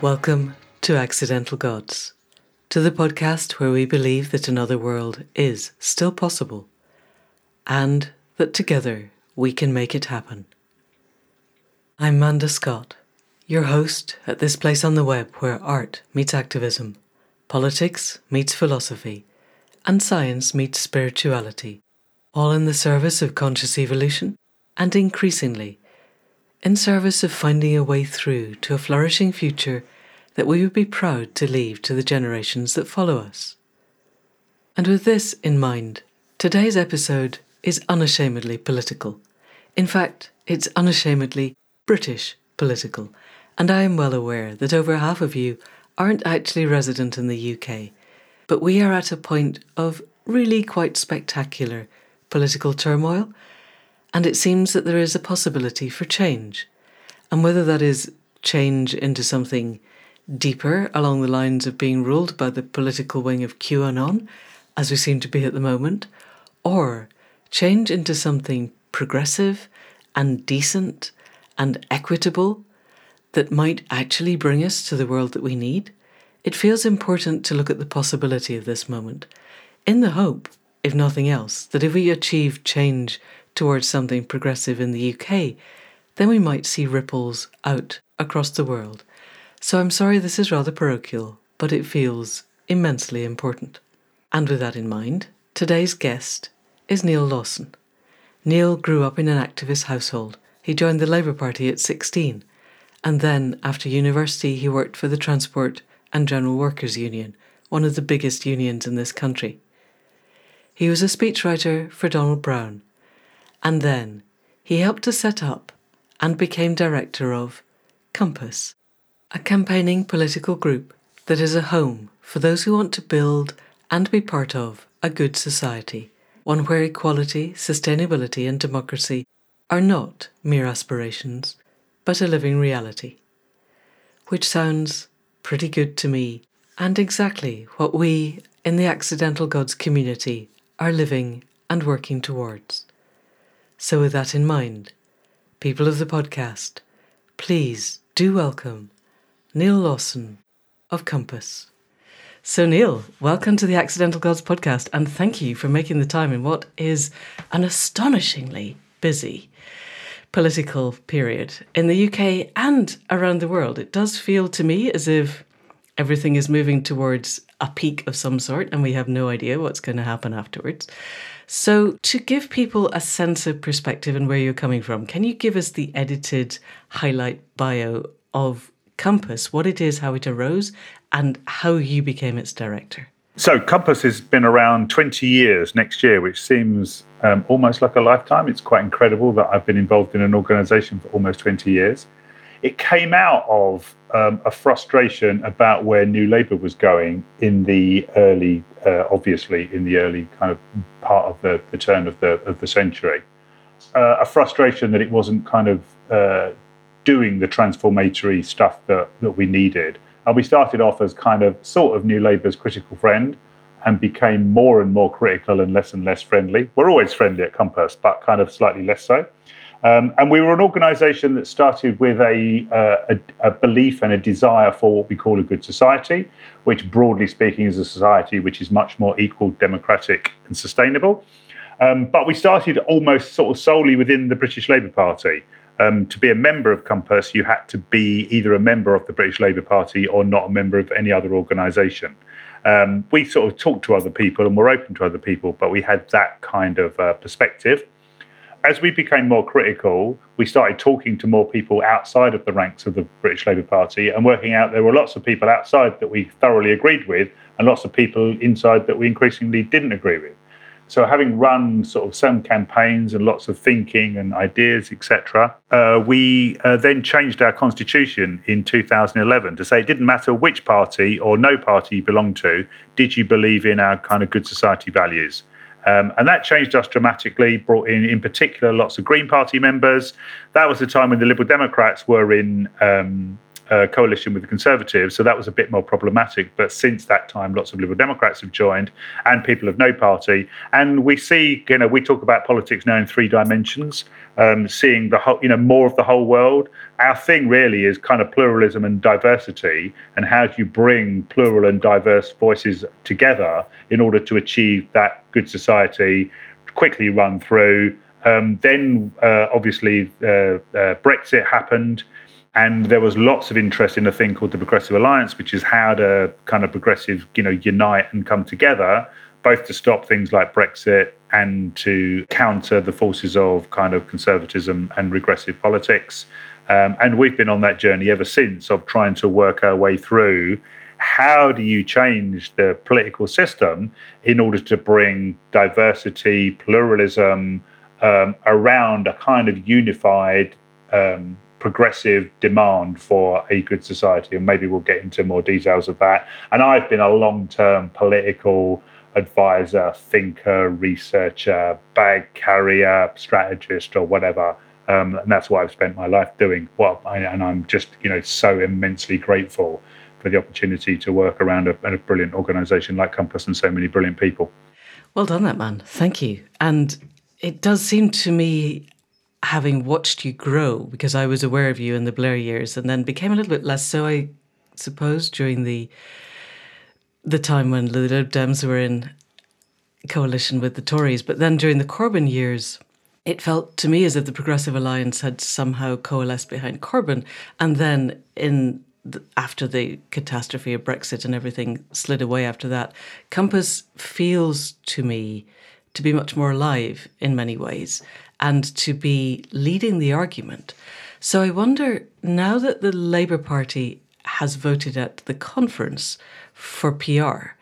Welcome to Accidental Gods, to the podcast where we believe that another world is still possible and that together we can make it happen. I'm Manda Scott, your host at this place on the web where art meets activism, politics meets philosophy, and science meets spirituality, all in the service of conscious evolution and increasingly in service of finding a way through to a flourishing future that we would be proud to leave to the generations that follow us. And with this in mind, today's episode is unashamedly political. In fact, it's unashamedly British political, and I am well aware that over half of you aren't actually resident in the UK, but we are at a point of really quite spectacular political turmoil and it seems that there is a possibility for change. And whether that is change into something deeper along the lines of being ruled by the political wing of QAnon, as we seem to be at the moment, or change into something progressive and decent and equitable that might actually bring us to the world that we need, it feels important to look at the possibility of this moment, in the hope, if nothing else, that if we achieve change towards something progressive in the UK, then we might see ripples out across the world. So I'm sorry this is rather parochial, but it feels immensely important. And with that in mind, today's guest is Neal Lawson. Neal grew up in an activist household. He joined the Labour Party at 16, and then, after university, he worked for the Transport and General Workers Union, one of the biggest unions in this country. He was a speechwriter for Gordon Brown and then he helped to set up and became director of Compass, a campaigning political group that is a home for those who want to build and be part of a good society, one where equality, sustainability, and democracy are not mere aspirations, but a living reality. Which sounds pretty good to me, and exactly what we in the Accidental Gods community are living and working towards. So, with that in mind, people of the podcast, please do welcome Neal Lawson of Compass. So, Neal, welcome to the Accidental Gods podcast, and thank you for making the time in what is an astonishingly busy political period in the UK and around the world. It does feel to me as if everything is moving towards a peak of some sort, and we have no idea what's going to happen afterwards. So, to give people a sense of perspective and where you're coming from, can you give us the edited highlight bio of Compass, what it is, how it arose, and how you became its director? So, Compass has been around 20 years next year, which seems um, almost like a lifetime. It's quite incredible that I've been involved in an organization for almost 20 years it came out of um, a frustration about where New Labour was going in the early, uh, obviously in the early kind of part of the, the turn of the of the century. Uh, a frustration that it wasn't kind of uh, doing the transformatory stuff that, that we needed. And we started off as kind of sort of New Labour's critical friend and became more and more critical and less and less friendly. We're always friendly at Compass, but kind of slightly less so. Um, and we were an organisation that started with a, uh, a, a, belief and a desire for what we call a good society, which, broadly speaking, is a society which is much more equal, democratic, and sustainable. Um, but we started almost sort of solely within the British Labour Party. Um, to be a member of Compass, you had to be either a member of the British Labour Party or not a member of any other organisation. Um, we sort of talked to other people and were open to other people, but we had that kind of uh, perspective as we became more critical, we started talking to more people outside of the ranks of the British Labour Party and working out there were lots of people outside that we thoroughly agreed with and lots of people inside that we increasingly didn't agree with. So, having run sort of some campaigns and lots of thinking and ideas, etc., uh, we uh, then changed our constitution in 2011 to say it didn't matter which party or no party you belonged to, did you believe in our kind of good society values? Um, and that changed us dramatically, brought in, in particular, lots of Green Party members. That was the time when the Liberal Democrats were in um, uh, coalition with the Conservatives, so that was a bit more problematic. But since that time, lots of Liberal Democrats have joined, and people of no party. And we see, you know, we talk about politics now in three dimensions, um, seeing the whole, you know, more of the whole world. Our thing really is kind of pluralism and diversity, and how do you bring plural and diverse voices together in order to achieve that good society? Quickly run through. Um, then, uh, obviously, uh, uh, Brexit happened and there was lots of interest in a thing called the Progressive Alliance, which is how to kind of progressive, you know, unite and come together, both to stop things like Brexit and to counter the forces of kind of conservatism and regressive politics. Um, and we've been on that journey ever since of trying to work our way through how do you change the political system in order to bring diversity, pluralism um, around a kind of unified um, progressive demand for a good society. And maybe we'll get into more details of that. And I've been a long term political advisor, thinker, researcher, bag carrier, strategist, or whatever. Um, and that's what I've spent my life doing. What and I'm just, you know, so immensely grateful for the opportunity to work around a, a brilliant organisation like Compass and so many brilliant people. Well done, that man. Thank you. And it does seem to me having watched you grow, because I was aware of you in the Blair years and then became a little bit less so, I suppose, during the the time when the Lib Dems were in coalition with the Tories. But then during the Corbyn years, it felt to me as if the Progressive Alliance had somehow coalesced behind Corbyn. And then in the, after the catastrophe of Brexit and everything slid away after that, Compass feels to me to be much more alive in many ways and to be leading the argument. So I wonder now that the Labour Party has voted at the conference for PR,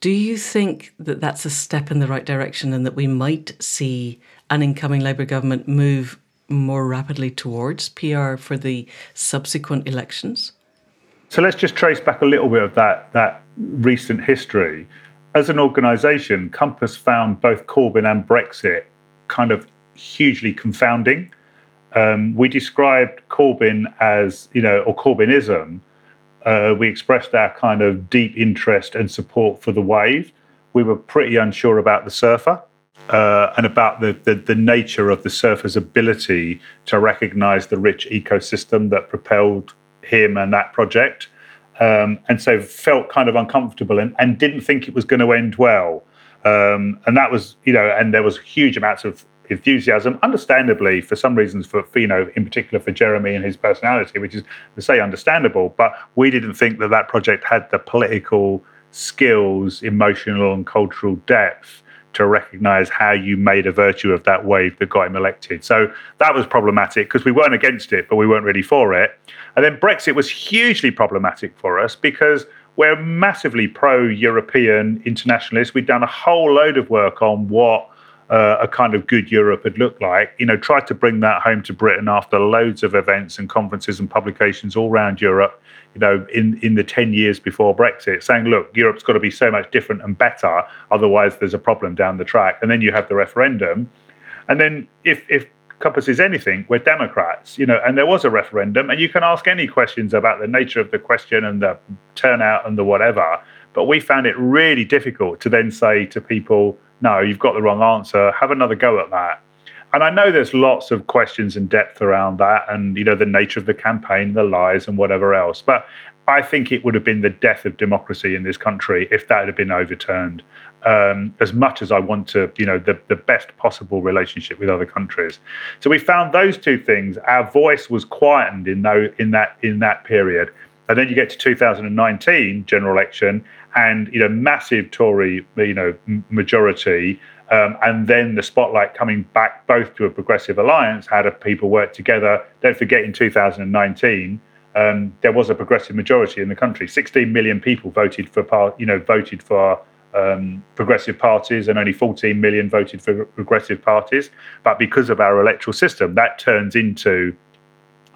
do you think that that's a step in the right direction and that we might see an incoming Labour government move more rapidly towards PR for the subsequent elections? So let's just trace back a little bit of that that recent history. As an organisation, Compass found both Corbyn and Brexit kind of hugely confounding. Um, we described Corbyn as, you know, or Corbynism. Uh, we expressed our kind of deep interest and support for the wave. We were pretty unsure about the surfer uh, and about the, the, the nature of the surfer's ability to recognize the rich ecosystem that propelled him and that project. Um, and so felt kind of uncomfortable and, and didn't think it was going to end well. Um, and that was, you know, and there was huge amounts of enthusiasm, understandably, for some reasons, for, know, in particular for Jeremy and his personality, which is to say understandable. But we didn't think that that project had the political skills, emotional and cultural depth to recognize how you made a virtue of that wave that got him elected. So that was problematic because we weren't against it, but we weren't really for it. And then Brexit was hugely problematic for us because we're massively pro European internationalists. We'd done a whole load of work on what uh, a kind of good Europe had looked like. You know, tried to bring that home to Britain after loads of events and conferences and publications all around Europe. You know, in in the ten years before Brexit, saying, look, Europe's got to be so much different and better, otherwise there's a problem down the track. And then you have the referendum, and then if if Compass is anything, we're Democrats, you know, and there was a referendum, and you can ask any questions about the nature of the question and the turnout and the whatever. But we found it really difficult to then say to people, no, you've got the wrong answer. Have another go at that. And I know there's lots of questions and depth around that, and you know the nature of the campaign, the lies, and whatever else. But I think it would have been the death of democracy in this country if that had been overturned. Um, as much as I want to, you know, the, the best possible relationship with other countries. So we found those two things. Our voice was quietened in, no, in that in that period, and then you get to 2019 general election, and you know massive Tory you know majority, um, and then the spotlight coming back both to a progressive alliance. How do people work together? Don't forget in 2019. Um, there was a progressive majority in the country. 16 million people voted for, you know, voted for um, progressive parties, and only 14 million voted for progressive parties. But because of our electoral system, that turns into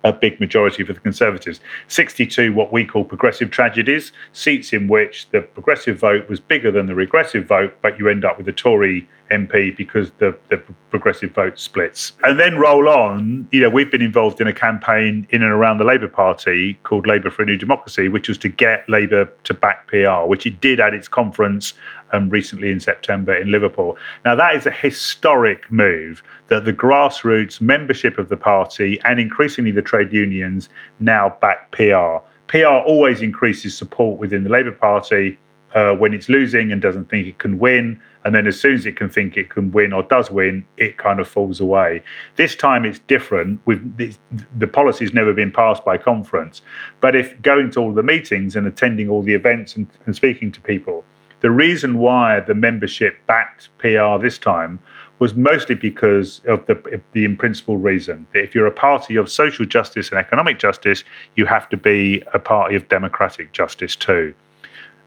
a big majority for the Conservatives. 62, what we call progressive tragedies, seats in which the progressive vote was bigger than the regressive vote, but you end up with a Tory MP because the, the progressive vote splits. And then roll on, you know, we've been involved in a campaign in and around the Labour Party called Labour for a New Democracy, which was to get Labour to back PR, which it did at its conference um, recently in September in Liverpool. Now, that is a historic move that the grassroots membership of the party and increasingly the trade unions now back PR. PR always increases support within the Labour Party uh, when it's losing and doesn't think it can win. And then as soon as it can think it can win or does win, it kind of falls away. This time it's different. The, the policy's never been passed by conference. But if going to all the meetings and attending all the events and, and speaking to people, the reason why the membership backed PR this time was mostly because of the, the in principle reason that if you're a party of social justice and economic justice, you have to be a party of democratic justice too.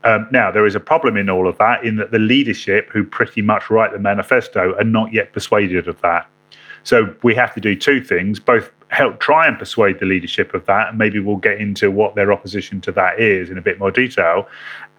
Um, now, there is a problem in all of that, in that the leadership, who pretty much write the manifesto, are not yet persuaded of that. So we have to do two things both help try and persuade the leadership of that, and maybe we'll get into what their opposition to that is in a bit more detail.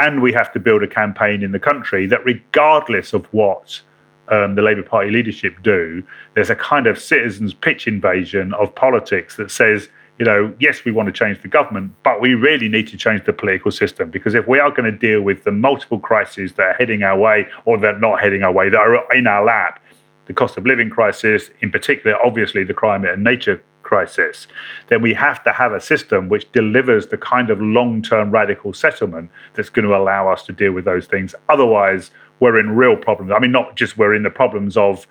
And we have to build a campaign in the country that, regardless of what um, the Labour Party leadership do, there's a kind of citizens' pitch invasion of politics that says, you know, yes, we want to change the government, but we really need to change the political system because if we are going to deal with the multiple crises that are heading our way or that are not heading our way, that are in our lap, the cost of living crisis, in particular, obviously the climate and nature crisis, then we have to have a system which delivers the kind of long term radical settlement that's going to allow us to deal with those things. Otherwise, we're in real problems. I mean, not just we're in the problems of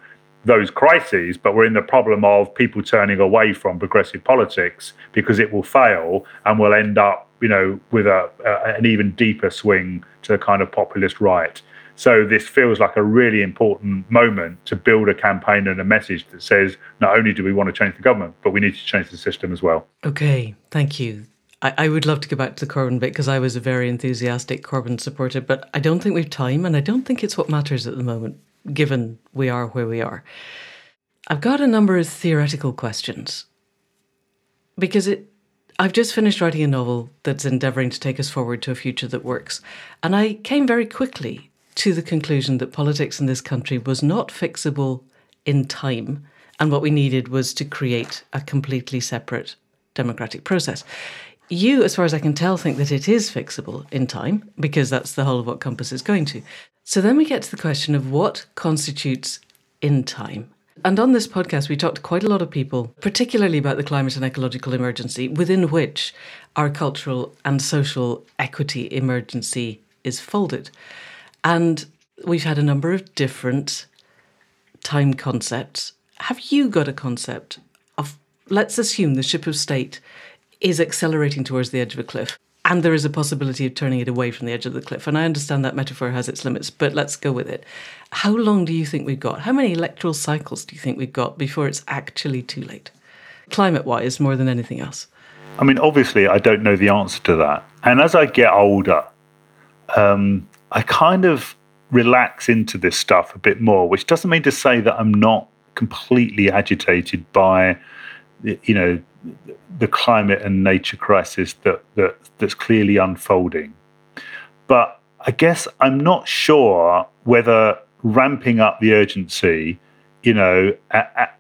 those crises, but we're in the problem of people turning away from progressive politics because it will fail and we'll end up, you know, with a, a, an even deeper swing to the kind of populist right. So this feels like a really important moment to build a campaign and a message that says not only do we want to change the government, but we need to change the system as well. Okay, thank you. I, would love to go back to the Corbyn bit because I was a very enthusiastic Corbyn supporter, but I don't think we've time and I don't think it's what matters at the moment given we are where we are. I've got a number of theoretical questions because it I've just finished writing a novel that's endeavouring to take us forward to a future that works. And I came very quickly to the conclusion that politics in this country was not fixable in time. And what we needed was to create a completely separate democratic process. You, as far as I can tell, think that it is fixable in time because that's the whole of what Compass is going to. So then we get to the question of what constitutes in time. And on this podcast, we talked to quite a lot of people, particularly about the climate and ecological emergency, within which our cultural and social equity emergency is folded. And we've had a number of different time concepts. Have you got a concept of, let's assume the ship of state is accelerating towards the edge of a cliff? and there is a possibility of turning it away from the edge of the cliff. And I understand that metaphor has its limits, but let's go with it. How long do you think we've got? How many electoral cycles do you think we've got before it's actually too late? Climate wise, more than anything else. I mean, obviously, I don't know the answer to that. And as I get older, um, I kind of relax into this stuff a bit more, which doesn't mean to say that I'm not completely agitated by, you know, the climate and nature crisis that, that that's clearly unfolding. But I guess I'm not sure whether ramping up the urgency, you know,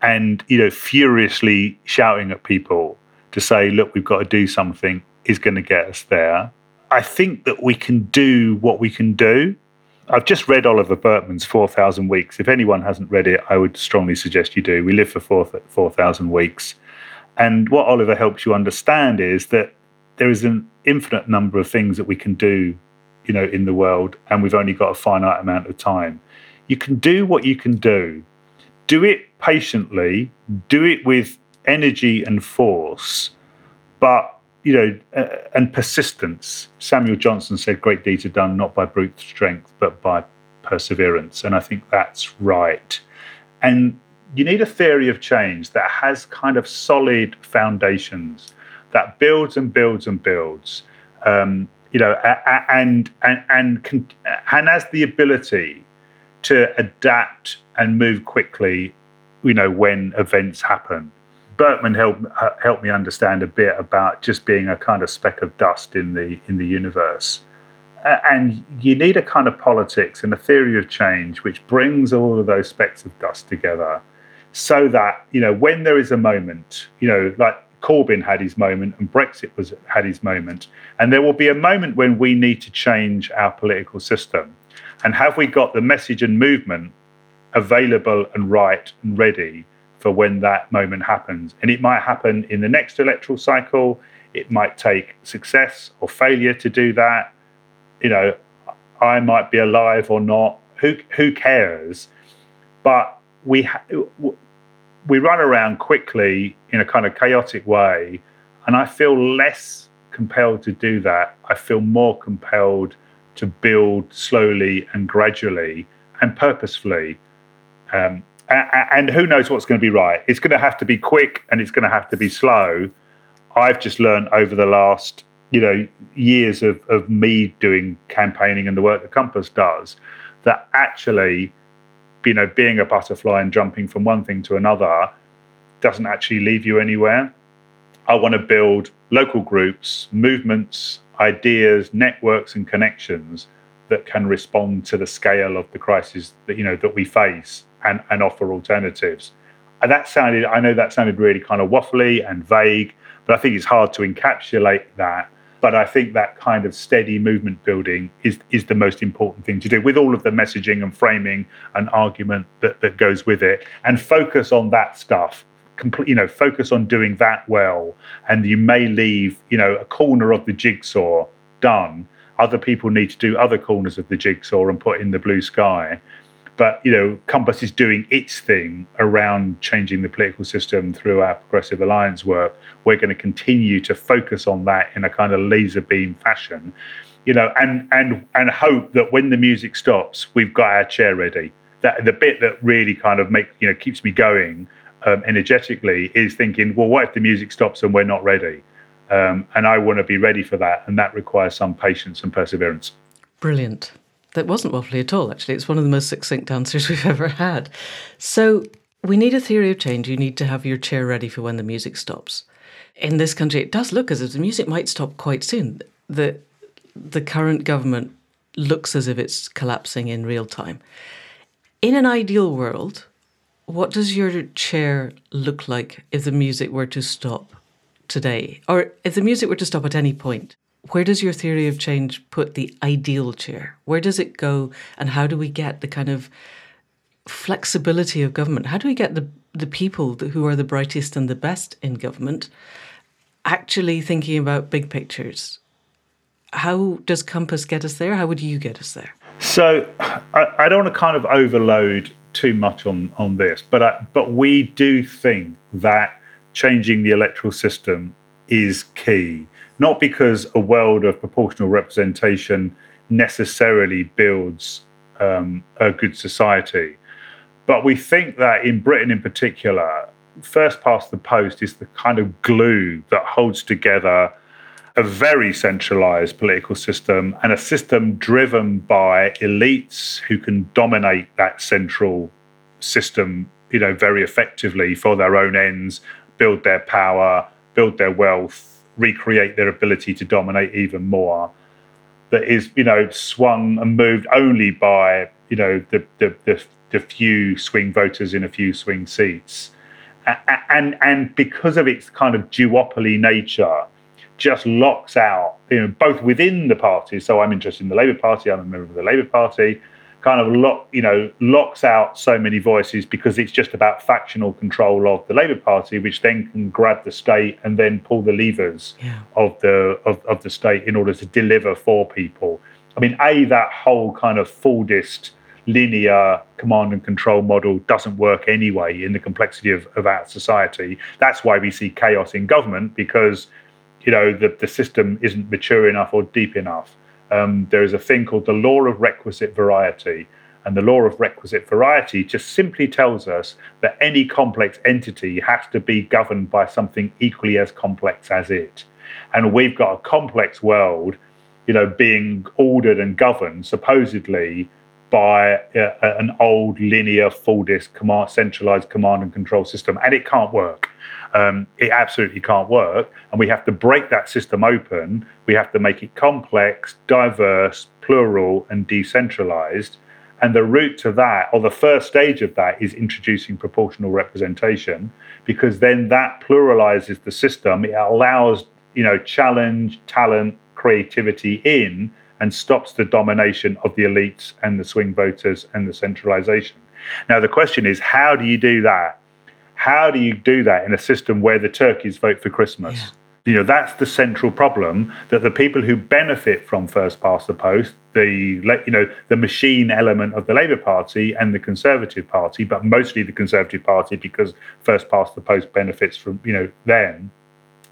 and you know, furiously shouting at people to say, "Look, we've got to do something," is going to get us there. I think that we can do what we can do. I've just read Oliver Burkeman's 4,000 Weeks. If anyone hasn't read it, I would strongly suggest you do. We live for 4,000 weeks. And what Oliver helps you understand is that there is an infinite number of things that we can do, you know, in the world, and we've only got a finite amount of time. You can do what you can do. Do it patiently, do it with energy and force, but you know, uh, and persistence. Samuel Johnson said, "Great deeds are done not by brute strength, but by perseverance," and I think that's right. And you need a theory of change that has kind of solid foundations that builds and builds and builds. Um, you know, and and and and has the ability to adapt and move quickly. You know, when events happen. Burkeman helped uh, helped me understand a bit about just being a kind of speck of dust in the in the universe, and you need a kind of politics and a theory of change which brings all of those specks of dust together so that, you know, when there is a moment, you know, like Corbyn had his moment and Brexit was had his moment, and there will be a moment when we need to change our political system. And have we got the message and movement available and right and ready for when that moment happens? And it might happen in the next electoral cycle. It might take success or failure to do that. You know, I might be alive or not. Who who cares? But we ha- we run around quickly in a kind of chaotic way, and I feel less compelled to do that. I feel more compelled to build slowly and gradually and purposefully. Um, and who knows what's going to be right? It's going to have to be quick and it's going to have to be slow. I've just learned over the last, you know, years of, of me doing campaigning and the work that Compass does that actually you know, being a butterfly and jumping from one thing to another doesn't actually leave you anywhere. I want to build local groups, movements, ideas, networks, and connections that can respond to the scale of the crisis that you know that we face and, and offer alternatives. And that sounded, I know that sounded really kind of waffly and vague, but I think it's hard to encapsulate that but I think that kind of steady movement building is is the most important thing to do with all of the messaging and framing and argument that, that goes with it. And focus on that stuff. Complete you know focus on doing that well. And you may leave you know a corner of the jigsaw done. Other people need to do other corners of the jigsaw and put in the blue sky but you know, Compass is doing its thing around changing the political system through our progressive alliance work. We're going to continue to focus on that in a kind of laser beam fashion, you know, and and and hope that when the music stops, we've got our chair ready. That the bit that really kind of make you know keeps me going um, energetically is thinking, well, what if the music stops and we're not ready? Um, and I want to be ready for that, and that requires some patience and perseverance. Brilliant. That wasn't waffly at all, actually. It's one of the most succinct answers we've ever had. So, we need a theory of change. You need to have your chair ready for when the music stops. In this country, it does look as if the music might stop quite soon. The, the current government looks as if it's collapsing in real time. In an ideal world, what does your chair look like if the music were to stop today? Or if the music were to stop at any point? Where does your theory of change put the ideal chair? Where does it go, and how do we get the kind of flexibility of government? How do we get the the people who are the brightest and the best in government actually thinking about big pictures? How does Compass get us there? How would you get us there? So I, I don't want to kind of overload too much on on this, but I, but we do think that changing the electoral system is key not because a world of proportional representation necessarily builds um, a good society, but we think that in Britain in particular, first past the post is the kind of glue that holds together a very centralized political system and a system driven by elites who can dominate that central system you know very effectively for their own ends build their power build their wealth recreate their ability to dominate even more. That is, you know, swung and moved only by, you know, the the, the, the few swing voters in a few swing seats, and and because of its kind of duopoly nature, just locks out, you know, both within the party. So I'm interested in the Labour Party. I'm a member of the Labour Party kind of lock, you know, locks out so many voices because it's just about factional control of the Labour Party, which then can grab the state and then pull the levers yeah. of the of, of the state in order to deliver for people. I mean, a that whole kind of Fordist linear command and control model doesn't work anyway in the complexity of, of our society. That's why we see chaos in government because you know the, the system isn't mature enough or deep enough um, there is a thing called the law of requisite variety. And the law of requisite variety just simply tells us that any complex entity has to be governed by something equally as complex as it. And we've got a complex world, you know, being ordered and governed supposedly by an old linear Fordist command, centralized command and control system, and it can't work. Um, it absolutely can't work. And we have to break that system open. We have to make it complex, diverse, plural, and decentralized. And the route to that, or the first stage of that, is introducing proportional representation, because then that pluralizes the system. It allows, you know, challenge, talent, creativity in, and stops the domination of the elites and the swing voters and the centralization. Now, the question is, how do you do that? How do you do that in a system where the turkeys vote for Christmas? Yeah. You know, that's the central problem that the people who benefit from first past the post, the you know, the machine element of the Labour Party and the Conservative Party, but mostly the Conservative Party because first past the post benefits from, you know, them.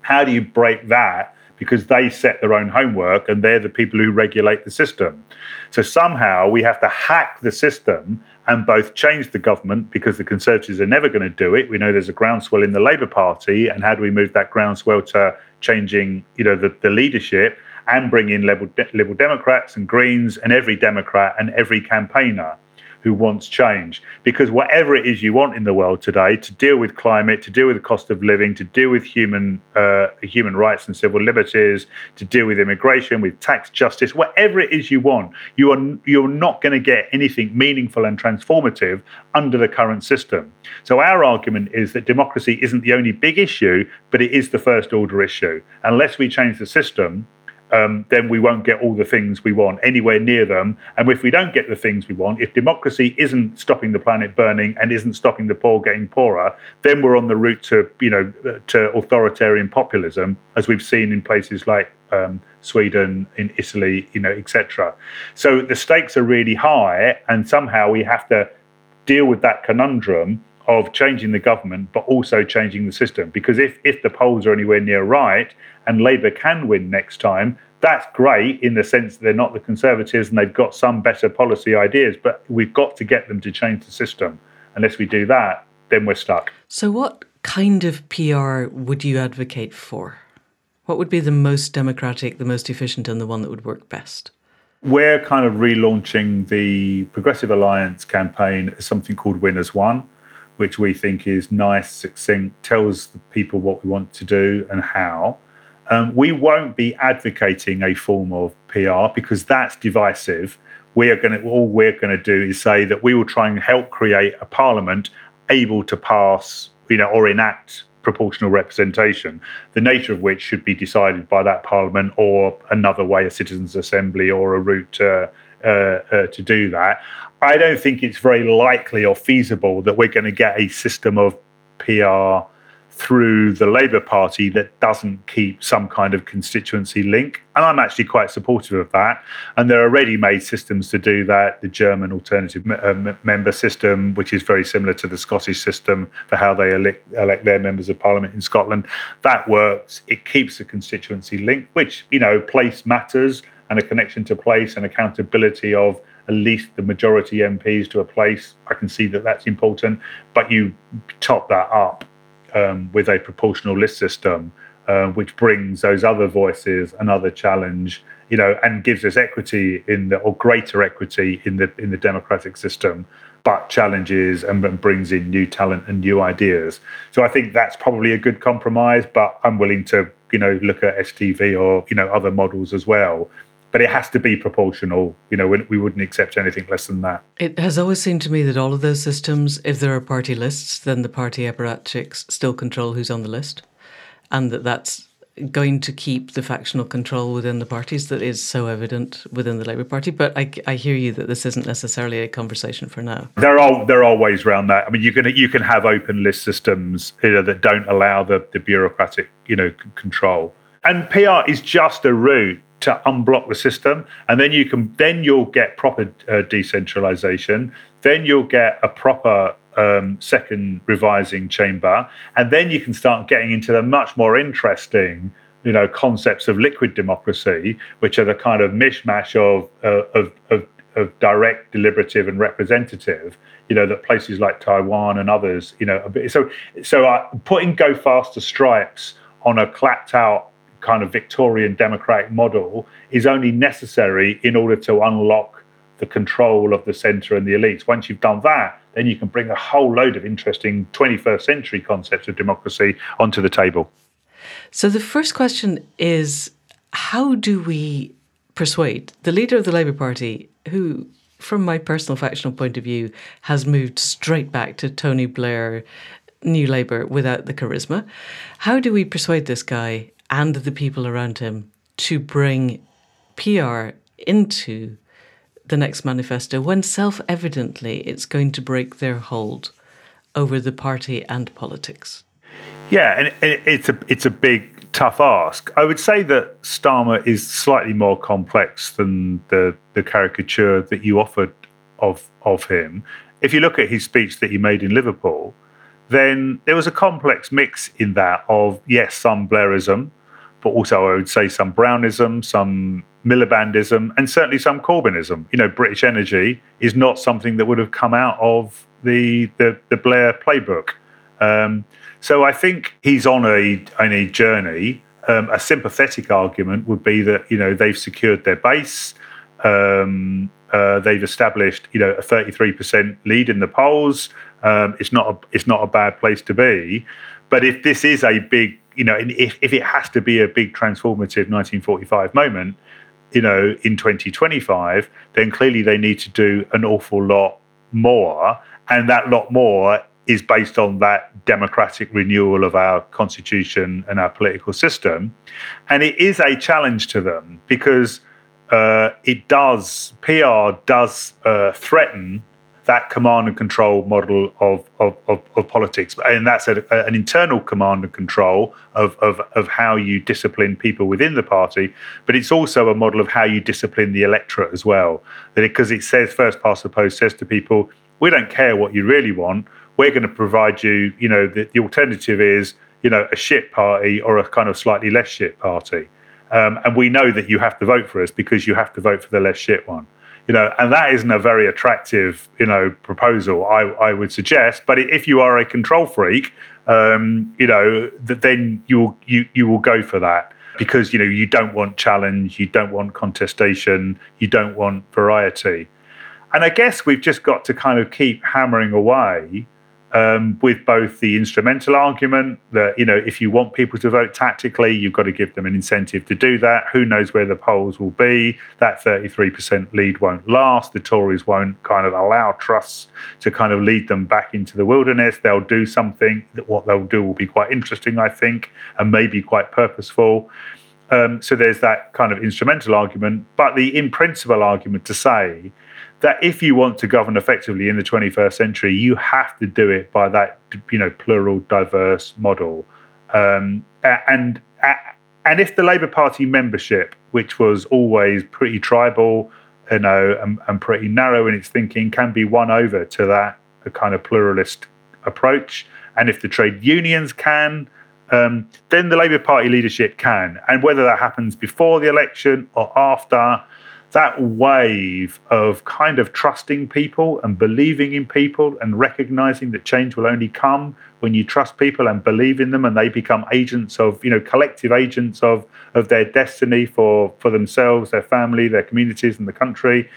How do you break that because they set their own homework and they're the people who regulate the system. So somehow we have to hack the system and both change the government because the Conservatives are never going to do it. We know there's a groundswell in the Labour Party, and how do we move that groundswell to changing, you know, the, the leadership and bring in Liberal, Liberal Democrats and Greens and every Democrat and every campaigner who wants change. Because whatever it is you want in the world today, to deal with climate, to deal with the cost of living, to deal with human uh, human rights and civil liberties, to deal with immigration, with tax justice, whatever it is you want, you are you're not going to get anything meaningful and transformative under the current system. So our argument is that democracy isn't the only big issue, but it is the first order issue. Unless we change the system, um, then we won't get all the things we want anywhere near them. And if we don't get the things we want, if democracy isn't stopping the planet burning and isn't stopping the poor getting poorer, then we're on the route to you know to authoritarian populism, as we've seen in places like um, Sweden, in Italy, you know, etc. So the stakes are really high, and somehow we have to deal with that conundrum of changing the government, but also changing the system. Because if, if the polls are anywhere near right and Labour can win next time, that's great in the sense that they're not the Conservatives and they've got some better policy ideas, but we've got to get them to change the system. Unless we do that, then we're stuck. So, what kind of PR would you advocate for? What would be the most democratic, the most efficient, and the one that would work best? We're kind of relaunching the Progressive Alliance campaign as something called Win as One which we think is nice, succinct, tells the people what we want to do and how. Um, we won't be advocating a form of PR because that's divisive. We are going to all we're going to do is say that we will try and help create a parliament able to pass, you know, or enact proportional representation, the nature of which should be decided by that parliament or another way, a citizens' assembly or a route uh, uh, uh, to do that. I don't think it's very likely or feasible that we're going to get a system of PR through the Labour Party that doesn't keep some kind of constituency link. And I'm actually quite supportive of that. And there are ready made systems to do that. The German alternative uh, member system, which is very similar to the Scottish system for how they elect, elect their members of parliament in Scotland, that works. It keeps the constituency link, which, you know, place matters and a connection to place and accountability of at least the majority MPs to a place. I can see that that's important. But you top that up um, with a proportional list system, uh, which brings those other voices another challenge, you know, and gives us equity in the or greater equity in the in the democratic system, but challenges and, and brings in new talent and new ideas. So I think that's probably a good compromise. But I'm willing to you know look at STV or you know other models as well but it has to be proportional. You know, we, wouldn't accept anything less than that. It has always seemed to me that all of those systems, if there are party lists, then the party apparatchiks still control who's on the list, and that that's going to keep the factional control within the parties that is so evident within the Labour Party. But I, I hear you that this isn't necessarily a conversation for now. There are there are ways around that. I mean, you can you can have open list systems you know, that don't allow the, the bureaucratic you know control. And PR is just a route to unblock the system, and then you can then you'll get proper uh, decentralization. Then you'll get a proper um, second revising chamber, and then you can start getting into the much more interesting, you know, concepts of liquid democracy, which are the kind of mishmash of uh, of, of of direct, deliberative, and representative. You know that places like Taiwan and others, you know, so so uh, putting go faster stripes on a clapped out kind of Victorian democratic model is only necessary in order to unlock the control of the centre and the elites. Once you've done that, then you can bring a whole load of interesting 21st century concepts of democracy onto the table. So the first question is how do we persuade the leader of the Labour Party, who, from my personal factional point of view, has moved straight back to Tony Blair, New Labour without the charisma? How do we persuade this guy and the people around him to bring PR into the next manifesto when self evidently it's going to break their hold over the party and politics? Yeah, and it's a it's a big tough ask. I would say that Starmer is slightly more complex than the the caricature that you offered of of him. If you look at his speech that he made in Liverpool, then there was a complex mix in that of yes, some Blairism, but also I would say some Brownism, some Milibandism, and certainly some Corbynism. You know, British Energy is not something that would have come out of the the, the Blair playbook. Um, so I think he's on a on a journey. Um, a sympathetic argument would be that you know they've secured their base. Um, uh, they've established you know a 33% lead in the polls. Um, it's not a, it's not a bad place to be. But if this is a big you know if, if it has to be a big transformative 1945 moment, you know in 2025, then clearly they need to do an awful lot more, and that lot more is based on that democratic renewal of our constitution and our political system. And it is a challenge to them because uh, it does, PR does uh, threaten that command and control model of, of, of, of politics. And that's a, an internal command and control of, of, of how you discipline people within the party. But it's also a model of how you discipline the electorate as well. Because it says, first past the post says to people, we don't care what you really want we're going to provide you, you know, the, the alternative is, you know, a shit party or a kind of slightly less shit party. Um, and we know that you have to vote for us because you have to vote for the less shit one. You know, and that isn't a very attractive, you know, proposal. I, I would suggest. But if you are a control freak, um, you know, then you will you you will go for that because you know you don't want challenge, you don't want contestation, you don't want variety. And I guess we've just got to kind of keep hammering away um, with both the instrumental argument that you know if you want people to vote tactically, you've got to give them an incentive to do that. Who knows where the polls will be? That 33% lead won't last. The Tories won't kind of allow Truss to kind of lead them back into the wilderness. They'll do something that what they'll do will be quite interesting, I think, and maybe quite purposeful. Um, so there's that kind of instrumental argument, but the in principle argument to say that if you want to govern effectively in the 21st century, you have to do it by that you know plural, diverse model. Um, and and if the Labour Party membership, which was always pretty tribal, you know, and, and pretty narrow in its thinking, can be won over to that kind of pluralist approach, and if the trade unions can, um, then the Labour Party leadership can. And whether that happens before the election or after, that wave of kind of trusting people and believing in people and recognizing that change will only come when you trust people and believe in them and they become agents of you know collective agents of of their destiny for for themselves their family their communities and the country.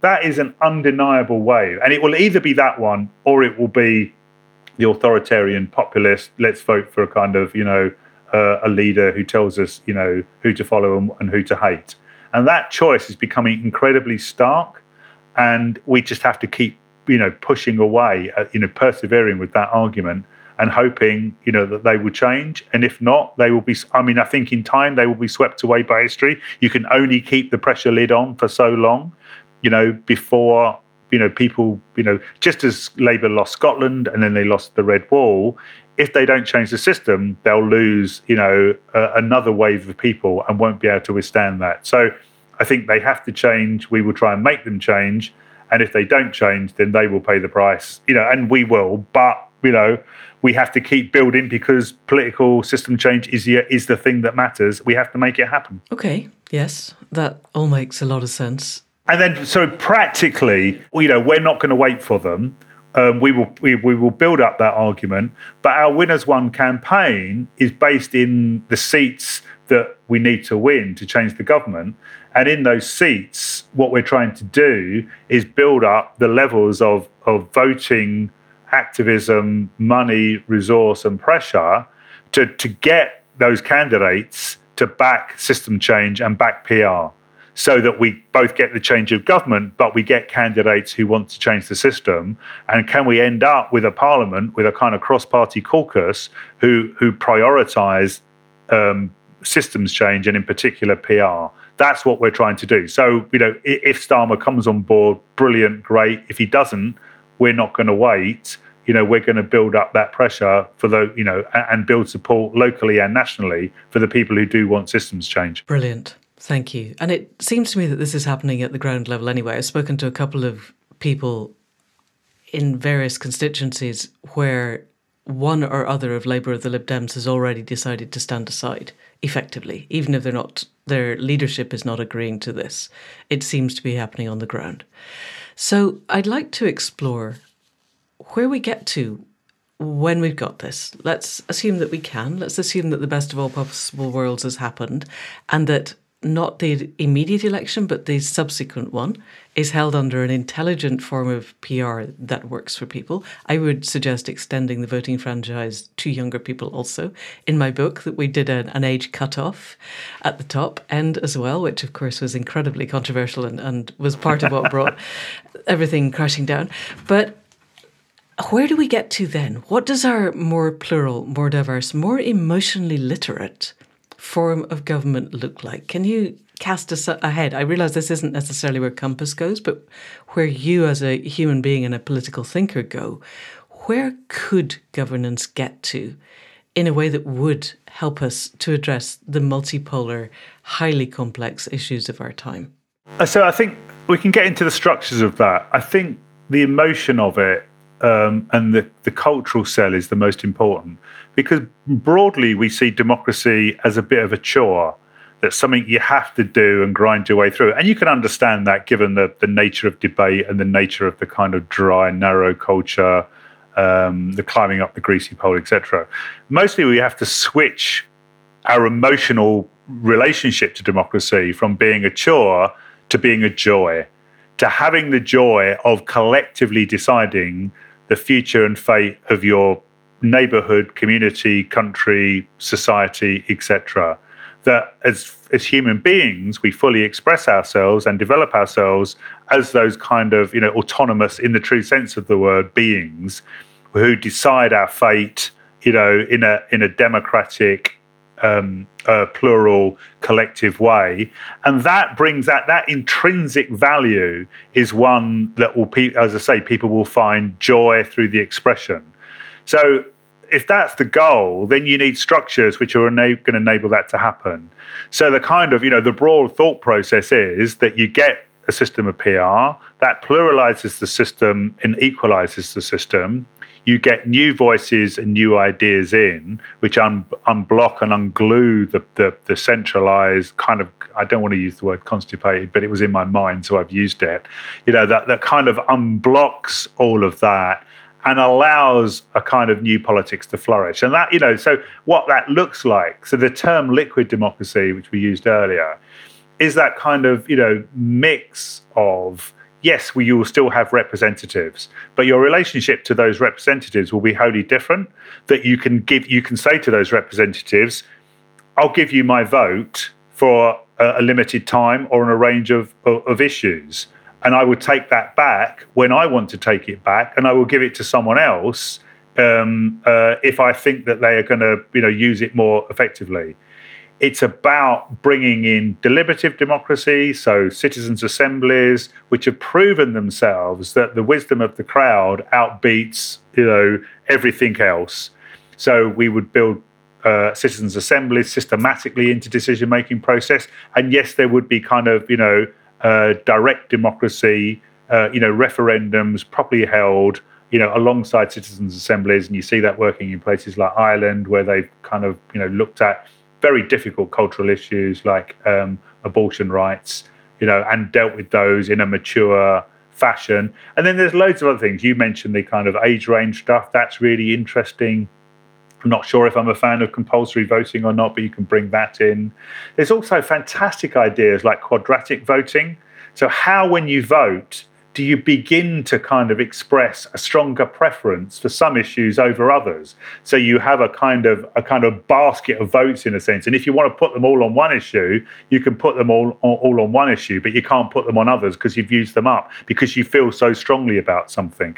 That is an undeniable wave. And it will either be that one or it will be the authoritarian populist let's vote for a kind of you know uh, a leader who tells us you know who to follow and, and who to hate and that choice is becoming incredibly stark. And we just have to keep, you know, pushing away, uh, you know, persevering with that argument and hoping, you know, that they will change. And if not, they will be, I mean, I think in time they will be swept away by history. You can only keep the pressure lid on for so long, you know, before you know, people, you know, just as Labour lost Scotland and then they lost the Red Wall, if they don't change the system, they'll lose, you know, uh, another wave of people and won't be able to withstand that. So I think they have to change. We will try and make them change. And if they don't change, then they will pay the price, you know, and we will. But, you know, we have to keep building because political system change is the, is the thing that matters. We have to make it happen. Okay. Yes. That all makes a lot of sense. And then, so practically, you know, we're not going to wait for them um, we will we, we will build up that argument. But our Win as One campaign is based in the seats that we need to win to change the government. And in those seats, what we're trying to do is build up the levels of, of voting, activism, money, resource, and pressure to, to get those candidates to back system change and back PR so that we both get the change of government, but we get candidates who want to change the system. And can we end up with a parliament with a kind of cross-party caucus who who prioritise um, systems change and in particular PR? That's what we're trying to do. So you know, if Starmer comes on board, brilliant, great. If he doesn't, we're not going to wait. You know, we're going to build up that pressure for the you know and build support locally and nationally for the people who do want systems change. Brilliant. Thank you. And it seems to me that this is happening at the ground level anyway. I've spoken to a couple of people in various constituencies where one or other of Labour or the Lib Dems has already decided to stand aside effectively, even if they're not their leadership is not agreeing to this. It seems to be happening on the ground. So I'd like to explore where we get to when we've got this. Let's assume that we can. Let's assume that the best of all possible worlds has happened and that not the immediate election, but the subsequent one, is held under an intelligent form of PR that works for people. I would suggest extending the voting franchise to younger people also. In my book, that we did an, an age cutoff at the top end as well, which of course was incredibly controversial and, and was part of what brought everything crashing down. But where do we get to then? What does our more plural, more diverse, more emotionally literate form of government look like? Can you cast us ahead? I realize this isn't necessarily where Compass goes, but where you as a human being and a political thinker go, where could governance get to in a way that would help us to address the multipolar, highly complex issues of our time? So I think we can get into the structures of that. I think the emotion of it um, and the, the cultural cell is the most important. Because broadly we see democracy as a bit of a chore that's something you have to do and grind your way through. And you can understand that given the, the nature of debate and the nature of the kind of dry narrow culture um, the climbing up the greasy pole etc mostly we have to switch our emotional relationship to democracy from being a chore to being a joy to having the joy of collectively deciding the future and fate of your neighborhood, community, country, society, etc. That as as human beings, we fully express ourselves and develop ourselves as those kind of you know autonomous, in the true sense of the word, beings who decide our fate, you know, in a in a democratic, um, plural, collective way, and that brings that that intrinsic value is one that will, as I say, people will find joy through the expression. So if that's the goal, then you need structures which are ena- going to enable that to happen. So the kind of you know the broad thought process is that you get a system of PR that pluralizes the system and equalizes the system. You get new voices and new ideas in, which un- unblock and unglue the, the, the centralized kind of. I don't want to use the word constipated, but it was in my mind, so I've used it. You know that that kind of unblocks all of that and allows a kind of new politics to flourish. And that, you know, so what that looks like, so the term liquid democracy, which we used earlier, is that kind of, you know, mix of, yes, we will still have representatives, but your relationship to those representatives will be wholly different. That you can give, you can say to those representatives, I'll give you my vote for a, a limited time or on a range of, of, of issues and I will take that back when I want to take it back, and I will give it to someone else um, uh, if I think that they are going to, you know, use it more effectively. It's about bringing in deliberative democracy, so citizens' assemblies, which have proven themselves that the wisdom of the crowd outbeats, you know, everything else. So we would build uh, citizens' assemblies systematically into decision-making process, and yes, there would be kind of, you know uh, direct democracy, uh, you know, referendums properly held, you know, alongside citizens' assemblies, and you see that working in places like Ireland, where they've kind of, you know, looked at very difficult cultural issues like um, abortion rights, you know, and dealt with those in a mature fashion. And then there's loads of other things. You mentioned the kind of age range stuff. That's really interesting. I'm not sure if I'm a fan of compulsory voting or not, but you can bring that in. There's also fantastic ideas like quadratic voting. So, how, when you vote, do you begin to kind of express a stronger preference for some issues over others? So you have a kind of a kind of basket of votes in a sense. And if you want to put them all on one issue you can put them all all on one issue but you can't put them on others because you've used them up because you feel so strongly about something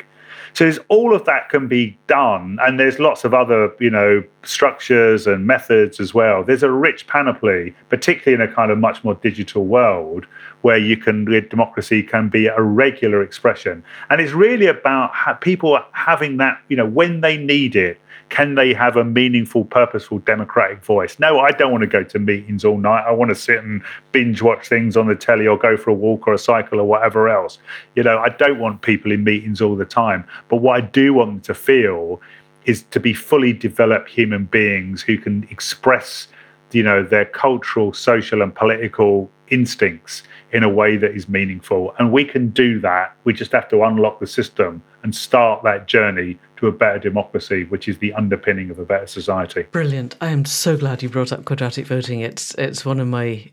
so all of that can be done, and there's lots of other, you know, structures and methods as well. There's a rich panoply, particularly in a kind of much more digital world, where you can democracy can be a regular expression, and it's really about people having that, you know, when they need it, can they have a meaningful, purposeful, democratic voice? No, I don't want to go to meetings all night. I want to sit and binge watch things on the telly or go for a walk or a cycle or whatever else. You know, I don't want people in meetings all the time. But what I do want them to feel is to be fully developed human beings who can express, you know, their cultural, social, and political instincts in a way that is meaningful. And we can do that. We just have to unlock the system and start that journey to a better democracy, which is the underpinning of a better society. Brilliant. I am so glad you brought up quadratic voting. It's it's one of my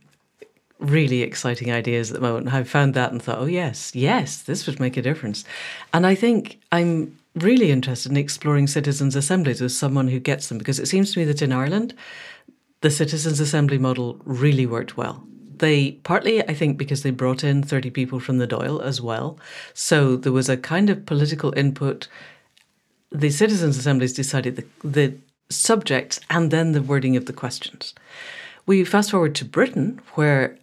really exciting ideas at the moment. I found that and thought, oh yes, yes, this would make a difference. And I think I'm really interested in exploring citizens' assemblies with someone who gets them because it seems to me that in Ireland, the citizens' assembly model really worked well. They partly, I think, because they brought in 30 people from the Dáil as well. So there was a kind of political input. The citizens' assemblies decided the, the subjects and then the wording of the questions. We fast forward to Britain, where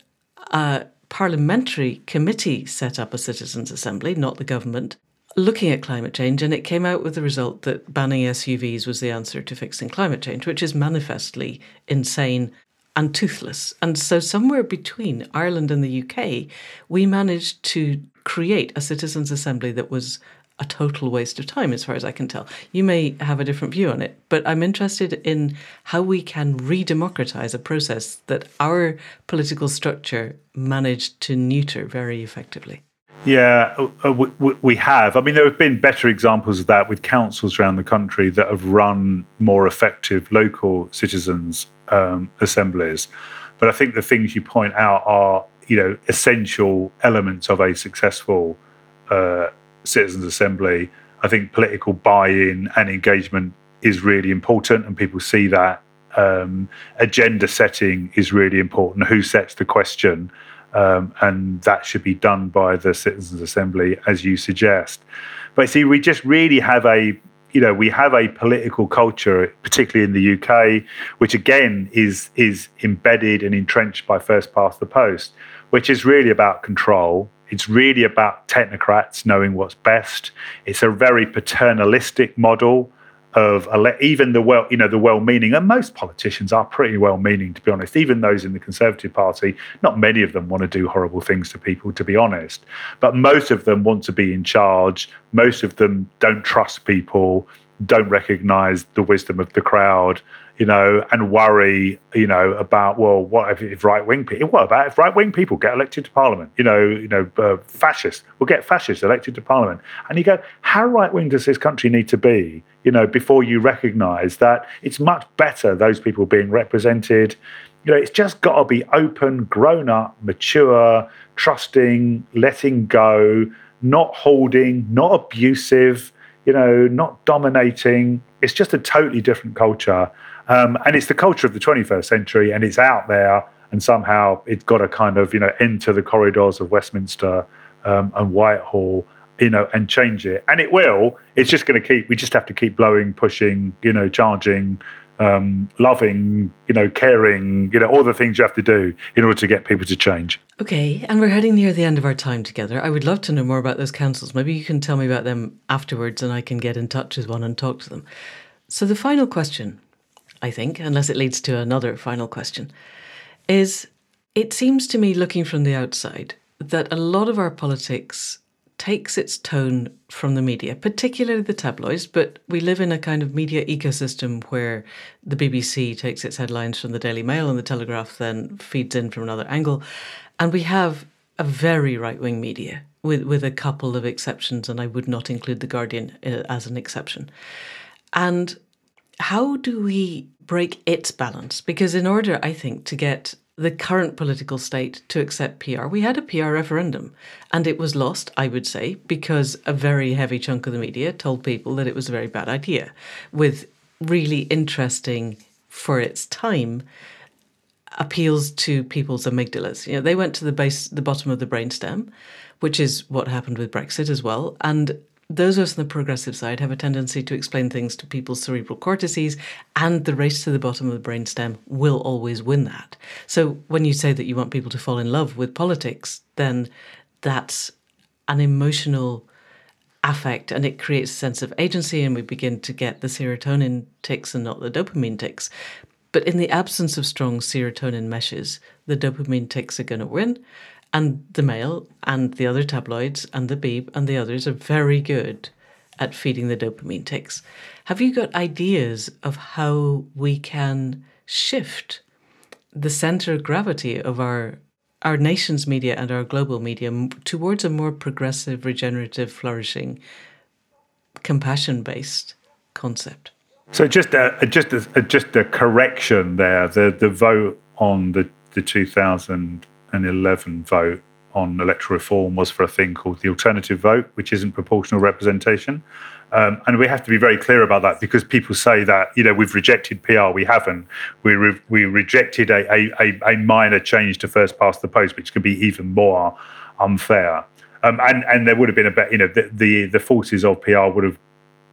a parliamentary committee set up a citizens' assembly, not the government, looking at climate change, and it came out with the result that banning SUVs was the answer to fixing climate change, which is manifestly insane and toothless. And so, somewhere between Ireland and the UK, we managed to create a citizens' assembly that was a total waste of time, as far as I can tell. You may have a different view on it, but I'm interested in how we can re democratize a process that our political structure managed to neuter very effectively. Yeah, uh, uh we, we have. I mean, there have been better examples of that with councils around the country that have run more effective local citizens' um, assemblies. But I think the things you point out are, you know, essential elements of a successful uh, citizens' assembly. I think political buy-in and engagement is really important, and people see that. Um, agenda setting is really important. Who sets the question? Um, and that should be done by the Citizens Assembly, as you suggest. But see, we just really have a you know we have a political culture, particularly in the UK, which again is is embedded and entrenched by first past the post, which is really about control. It's really about technocrats knowing what's best. It's a very paternalistic model of even the well, you know, the well-meaning, and most politicians are pretty well-meaning, to be honest. Even those in the Conservative Party, not many of them want to do horrible things to people, to be honest. But most of them want to be in charge. Most of them don't trust people, don't recognise the wisdom of the crowd, you know, and worry, you know, about well, what if, if right wing people? What about if right wing people get elected to parliament? You know, you know, uh, fascists will get fascists elected to parliament, and you go, how right wing does this country need to be? You know, before you recognise that it's much better those people being represented. You know, it's just got to be open, grown up, mature, trusting, letting go, not holding, not abusive. You know, not dominating. It's just a totally different culture um, and it's the culture of the 21st century, and it's out there, and somehow it's got to kind of you know enter the corridors of Westminster um, and Whitehall, you know, and change it. And it will. It's just going to keep. We just have to keep blowing, pushing, you know, charging. Um, loving, you know, caring, you know, all the things you have to do in order to get people to change. Okay, and we're heading near the end of our time together. I would love to know more about those councils. Maybe you can tell me about them afterwards and I can get in touch with one and talk to them. So, the final question I think, unless it leads to another final question, is it seems to me, looking from the outside, that a lot of our politics takes its tone from the media, particularly the tabloids, but we live in a kind of media ecosystem where the BBC takes its headlines from the Daily Mail and the Telegraph then feeds in from another angle. And we have a very right wing media with, with a couple of exceptions, and I would not include The Guardian uh, as an exception. And how do we break its balance? Because in order, I think, to get the current political state to accept PR. We had a PR referendum and it was lost, I would say, because a very heavy chunk of the media told people that it was a very bad idea with really interesting for its time appeals to people's amygdalas. You know, they went to the base the bottom of the brainstem, which is what happened with Brexit as well. And those of us on the progressive side have a tendency to explain things to people's cerebral cortices, and the race to the bottom of the brainstem will always win that. So when you say that you want people to fall in love with politics, then that's an emotional affect and it creates a sense of agency and we begin to get the serotonin ticks and not the dopamine ticks. But in the absence of strong serotonin meshes, the dopamine ticks are going to win and the Mail and the other tabloids and the Beeb and the others are very good at feeding the dopamine ticks. Have you got ideas of how we can shift the center of gravity of our our nation's media and our global media towards a more progressive, regenerative, flourishing, compassion-based concept? So just a, just a, just a correction there. The the vote on the the 2000 2011 vote on electoral reform was for a thing called the alternative vote, which isn't proportional representation. Um, and we have to be very clear about that because people say that you know we've rejected PR. We haven't. We re- we rejected a, a, a minor change to first past the post, which can be even more unfair. Um, and and there would have been a better, you know the, the the forces of PR would have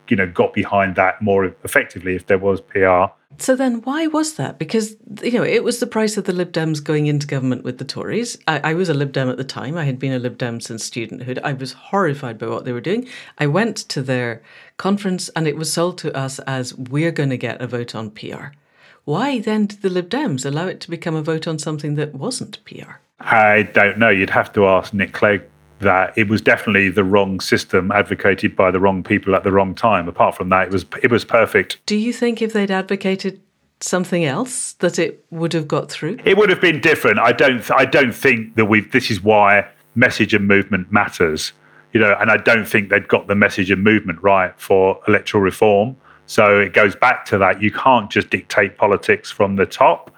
you know got behind that more effectively if there was PR. So then, why was that? Because you know it was the price of the Lib Dems going into government with the Tories. I, I, was a Lib Dem at the time. I had been a Lib Dem since studenthood. I was horrified by what they were doing. I went to their conference, and it was sold to us as we're going to get a vote on PR. Why then did the Lib Dems allow it to become a vote on something that wasn't PR? I don't know. You'd have to ask Nick Clegg that it was definitely the wrong system advocated by the wrong people at the wrong time. Apart from that, it was it was perfect. Do you think if they'd advocated something else that it would have got through? It would have been different. I don't I don't think that we this is why message and movement matters. You know, and I don't think they'd got the message and movement right for electoral reform. So it goes back to that. You can't just dictate politics from the top.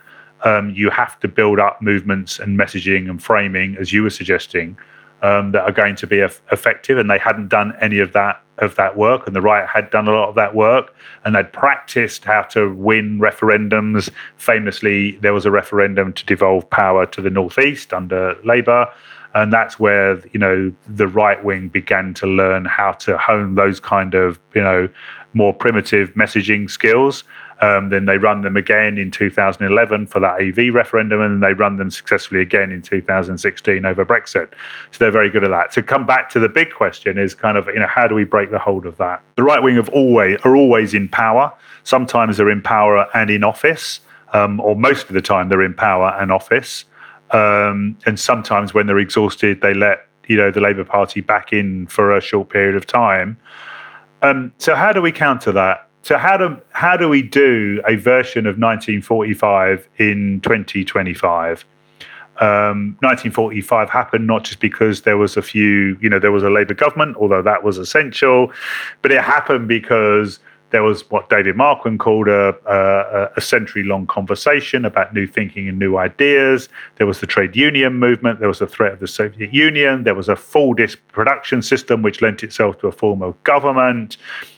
Um, you have to build up movements and messaging and framing, as you were suggesting, um, that are going to be effective, and they hadn't done any of that of that work, and the right had done a lot of that work, and they'd practiced how to win referendums. Famously, there was a referendum to devolve power to the northeast under Labour, and that's where you know the right wing began to learn how to hone those kind of you know more primitive messaging skills. Um, then they run them again in 2011 for that AV referendum, and they run them successfully again in 2016 over Brexit. So they're very good at that. To come back to the big question is kind of you know how do we break the hold of that? The right wing have always are always in power. Sometimes they're in power and in office, um, or most of the time they're in power and office. Um, and sometimes when they're exhausted, they let you know the Labour Party back in for a short period of time. Um, so how do we counter that? So how do how do we do a version of 1945 in 2025? Um, 1945 happened not just because there was a few, you know, there was a Labour government, although that was essential, but it happened because there was what David Marquand called a, a, a century long conversation about new thinking and new ideas. There was the trade union movement. There was the threat of the Soviet Union. There was a Fordist production system which lent itself to a form of government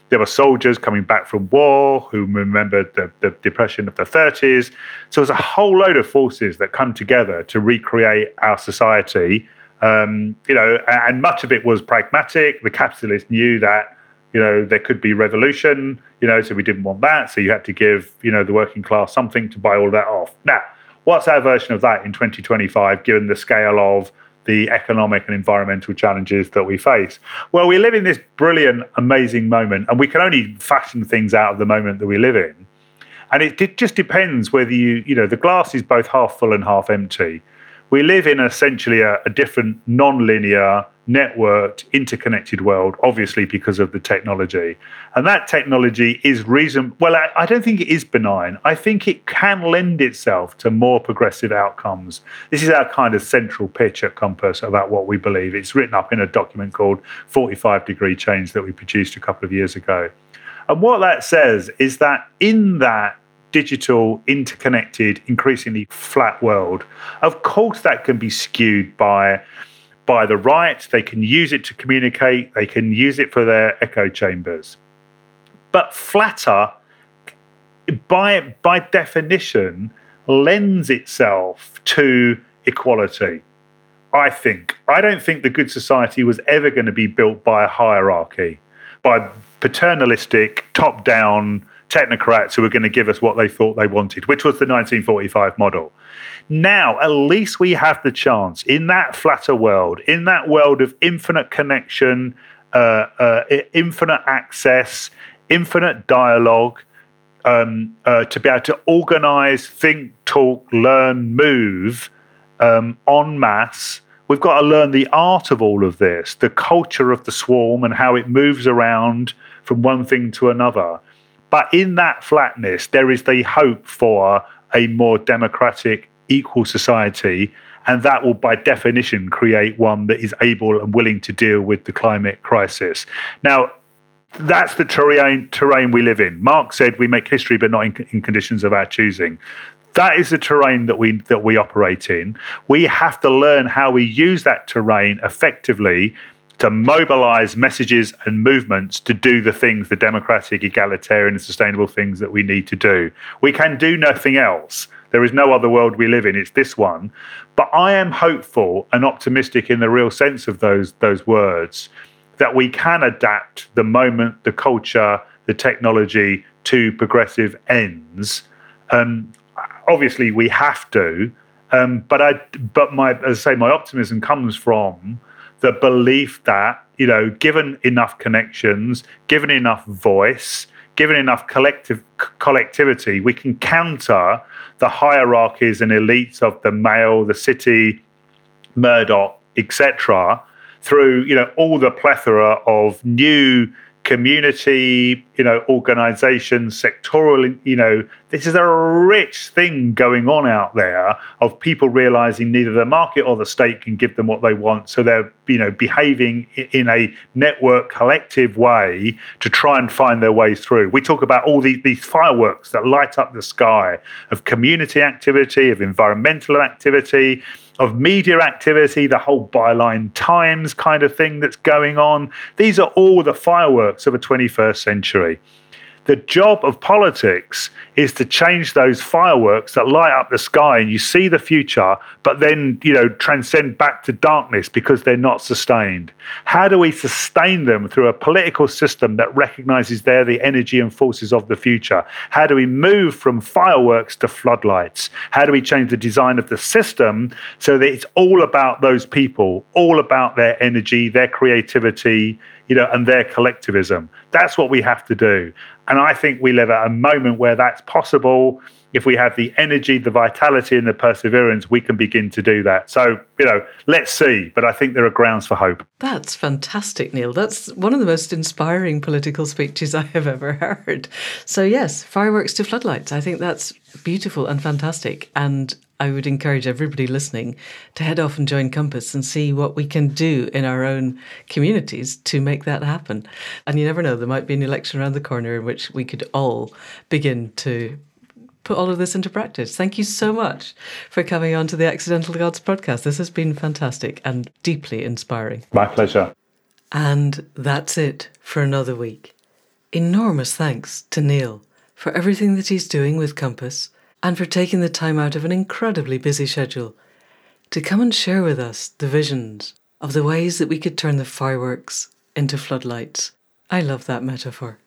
there were soldiers coming back from war who remembered the, the depression of the 30s. So there's a whole load of forces that come together to recreate our society. Um, you know, and much of it was pragmatic. The capitalists knew that you know there could be revolution. You know, so we didn't want that. So you had to give you know the working class something to buy all that off. Now, what's our version of that in 2025, given the scale of the economic and environmental challenges that we face. Well, we live in this brilliant, amazing moment, and we can only fashion things out of the moment that we live in. And it, it just depends whether you, you know, the glass is both half full and half empty we live in essentially a, a different non-linear networked interconnected world obviously because of the technology. And that technology is reason well I, I, don't think it is benign. I think it can lend itself to more progressive outcomes. This is our kind of central pitch at compass about what we believe. It's written up in a document called 45 degree change that we produced a couple of years ago. And what that says is that in that digital, interconnected, increasingly flat world, of course, that can be skewed by by the right. They can use it to communicate. They can use it for their echo chambers. But flatter, by by definition, lends itself to equality. I think. I don't think the good society was ever going to be built by a hierarchy, by paternalistic, top down technocrats who were going to give us what they thought they wanted, which was the 1945 model. Now, at least we have the chance in that flatter world, in that world of infinite connection, uh, uh, infinite access, infinite dialogue, um, uh, to be able to organize, think, talk, learn, move um, en masse. We've got to learn the art of all of this, the culture of the swarm and how it moves around from one thing to another. But in that flatness, there is the hope for a more democratic, equal society. And that will, by definition, create one that is able and willing to deal with the climate crisis. Now, that's the terrain, terrain we live in. Marx said we make history, but not in, in conditions of our choosing that is the terrain that we that we operate in. We have to learn how we use that terrain effectively to mobilize messages and movements to do the things, the democratic, egalitarian, and sustainable things that we need to do. We can do nothing else. There is no other world we live in. It's this one. But I am hopeful and optimistic in the real sense of those those words that we can adapt the moment, the culture, the technology to progressive ends. Um, obviously we have to. Um, but I, but my, as I say, my optimism comes from the belief that you know, given enough connections, given enough voice, given enough collective collectivity, we can counter the hierarchies and elites of the Mail, the City, Murdoch, etc., through you know all the plethora of new community, you know, organizations, sectoral, you know, this is a rich thing going on out there of people realizing neither the market or the state can give them what they want. So they're, you know, behaving in a network collective way to try and find their way through. We talk about all these, these fireworks that light up the sky of community activity, of environmental activity, of media activity, the whole byline times kind of thing that's going on. These are all the fireworks of a 21st century. The job of politics is to change those fireworks that light up the sky and you see the future, but then, you know, transcend back to darkness because they're not sustained. How do we sustain them through a political system that recognizes they're the energy and forces of the future? How do we move from fireworks to floodlights? How do we change the design of the system so that it's all about those people, all about their energy, their creativity, you know, and their collectivism? That's what we have to do. And I think we live at a moment where that's possible. If we have the energy, the vitality, and the perseverance, we can begin to do that. So, you know, let's see. But I think there are grounds for hope. That's fantastic, Neal. That's one of the most inspiring political speeches I have ever heard. So, yes, fireworks to floodlights. I think that's beautiful and fantastic. And I would encourage everybody listening to head off and join Compass and see what we can do in our own communities to make that happen. And you never know, there might be an election around the corner in which we could all begin to put all of this into practice. Thank you so much for coming on to the Accidental Gods podcast. This has been fantastic and deeply inspiring. My pleasure. And that's it for another week. Enormous thanks to Neal for everything that he's doing with Compass and for taking the time out of an incredibly busy schedule to come and share with us the visions of the ways that we could turn the fireworks into floodlights. I love that metaphor.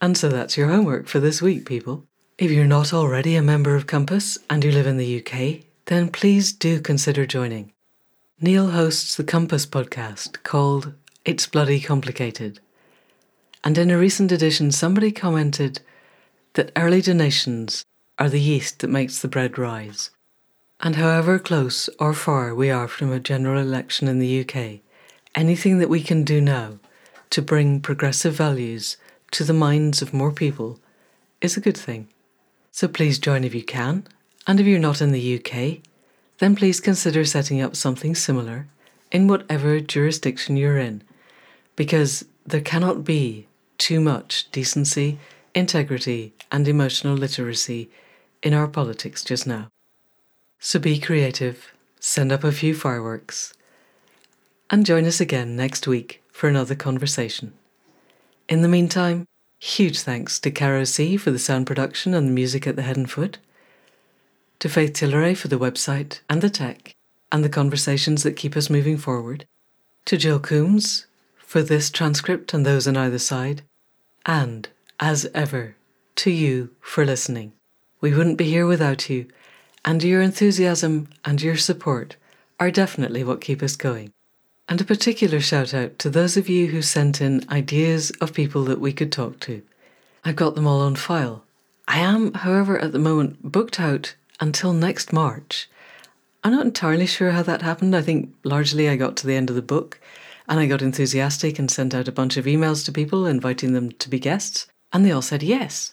And so that's your homework for this week, people. If you're not already a member of Compass and you live in the UK, then please do consider joining. Neal hosts the Compass podcast called It's Bloody Complicated. And in a recent edition, somebody commented that early donations are the yeast that makes the bread rise. And however close or far we are from a general election in the UK, anything that we can do now to bring progressive values to the minds of more people is a good thing. So please join if you can, and if you're not in the UK, then please consider setting up something similar in whatever jurisdiction you're in, because there cannot be too much decency, integrity, and emotional literacy in our politics just now. So be creative, send up a few fireworks, and join us again next week for another conversation. In the meantime, huge thanks to Caro C for the sound production and the music at the head and foot, to Faith Tilleray for the website and the tech, and the conversations that keep us moving forward, to Jill Coombs for this transcript and those on either side, and, as ever, to you for listening. We wouldn't be here without you, and your enthusiasm and your support are definitely what keep us going. And a particular shout out to those of you who sent in ideas of people that we could talk to. I've got them all on file. I am, however, at the moment booked out until next March. I'm not entirely sure how that happened. I think largely I got to the end of the book and I got enthusiastic and sent out a bunch of emails to people inviting them to be guests, and they all said yes,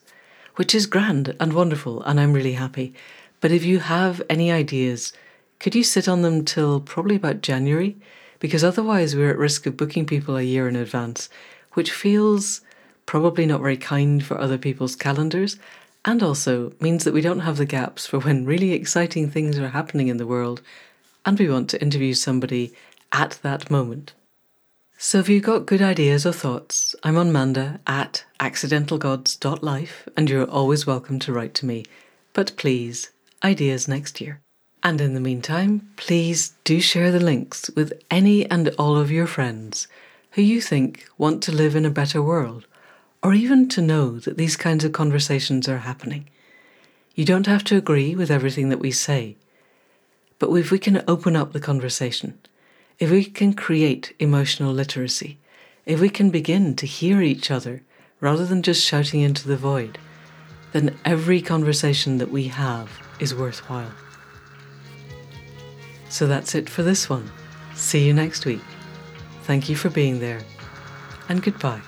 which is grand and wonderful, and I'm really happy. But if you have any ideas, could you sit on them till probably about January? Because otherwise, we're at risk of booking people a year in advance, which feels probably not very kind for other people's calendars and also means that we don't have the gaps for when really exciting things are happening in the world and we want to interview somebody at that moment. So if you've got good ideas or thoughts, I'm on Manda at accidentalgods.life and you're always welcome to write to me. But please, ideas next year. And in the meantime, please do share the links with any and all of your friends who you think want to live in a better world or even to know that these kinds of conversations are happening. You don't have to agree with everything that we say, but if we can open up the conversation, if we can create emotional literacy, if we can begin to hear each other rather than just shouting into the void, then every conversation that we have is worthwhile. So that's it for this one. See you next week. Thank you for being there, and goodbye.